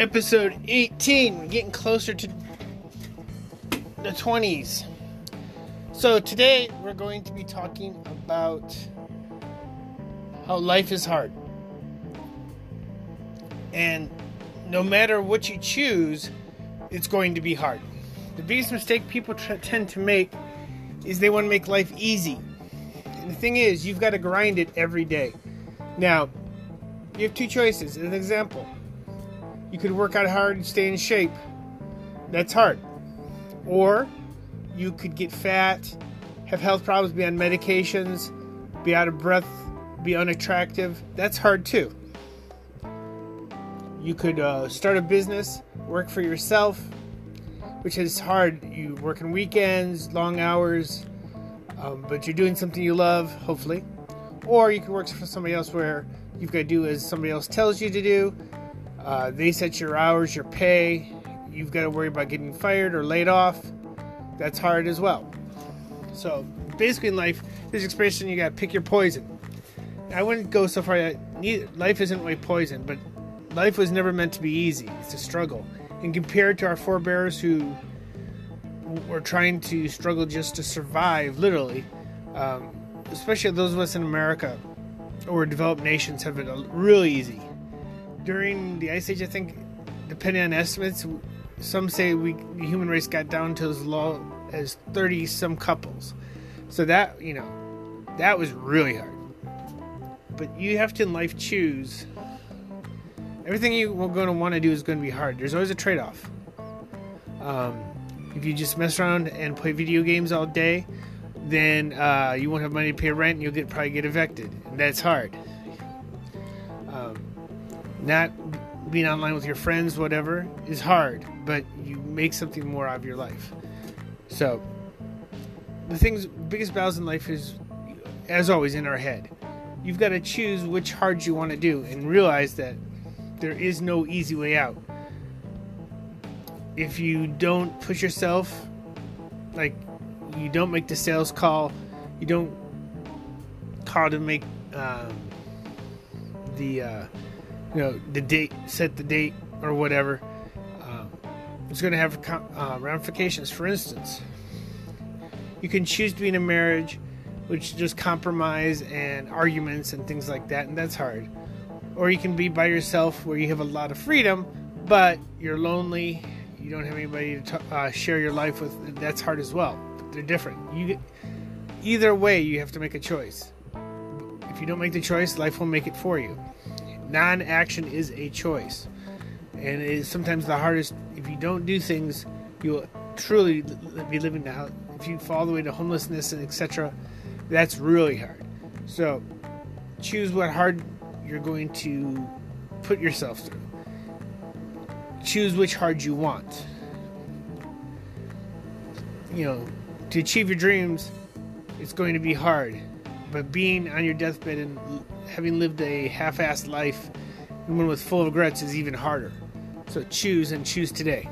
episode 18. We're getting closer to the 20s. So, today we're going to be talking about how life is hard. And no matter what you choose, it's going to be hard. The biggest mistake people t- tend to make is they want to make life easy. And the thing is, you've got to grind it every day. Now, you have two choices. An example, you could work out hard and stay in shape. That's hard. Or you could get fat, have health problems, be on medications, be out of breath, be unattractive. That's hard too. You could uh, start a business, work for yourself, which is hard. You work on weekends, long hours, um, but you're doing something you love, hopefully. Or you can work for somebody else where you've got to do as somebody else tells you to do. Uh, they set your hours, your pay. You've got to worry about getting fired or laid off. That's hard as well. So basically, in life, this expression you got to pick your poison. I wouldn't go so far that life isn't really poison, but life was never meant to be easy. It's a struggle. And compared to our forebears who were trying to struggle just to survive, literally, um, especially those of us in America or developed nations have it really easy. During the Ice Age, I think, depending on estimates, some say we the human race got down to as low as 30 some couples. So that, you know, that was really hard. But you have to in life choose. Everything you are going to want to do is going to be hard. There's always a trade off. Um, if you just mess around and play video games all day, then uh, you won't have money to pay rent and you'll get probably get evicted. And that's hard. Not being online with your friends, whatever, is hard, but you make something more out of your life. So, the things, biggest battles in life is, as always, in our head. You've got to choose which hard you want to do and realize that there is no easy way out. If you don't push yourself, like you don't make the sales call, you don't call to make um, the uh, you know the date, set the date or whatever. Um, it's going to have uh, ramifications. For instance, you can choose to be in a marriage which just compromise and arguments and things like that, and that's hard. Or you can be by yourself where you have a lot of freedom, but you're lonely. You don't have anybody to t- uh, share your life with. That's hard as well they're different. You either way, you have to make a choice. If you don't make the choice, life will make it for you. Non-action is a choice, and it is sometimes the hardest. If you don't do things, you'll truly be living now. If you fall all the way to homelessness and etc., that's really hard. So, choose what hard you're going to put yourself through. Choose which hard you want. You know, to achieve your dreams, it's going to be hard. But being on your deathbed and having lived a half assed life and one with full regrets is even harder. So choose and choose today.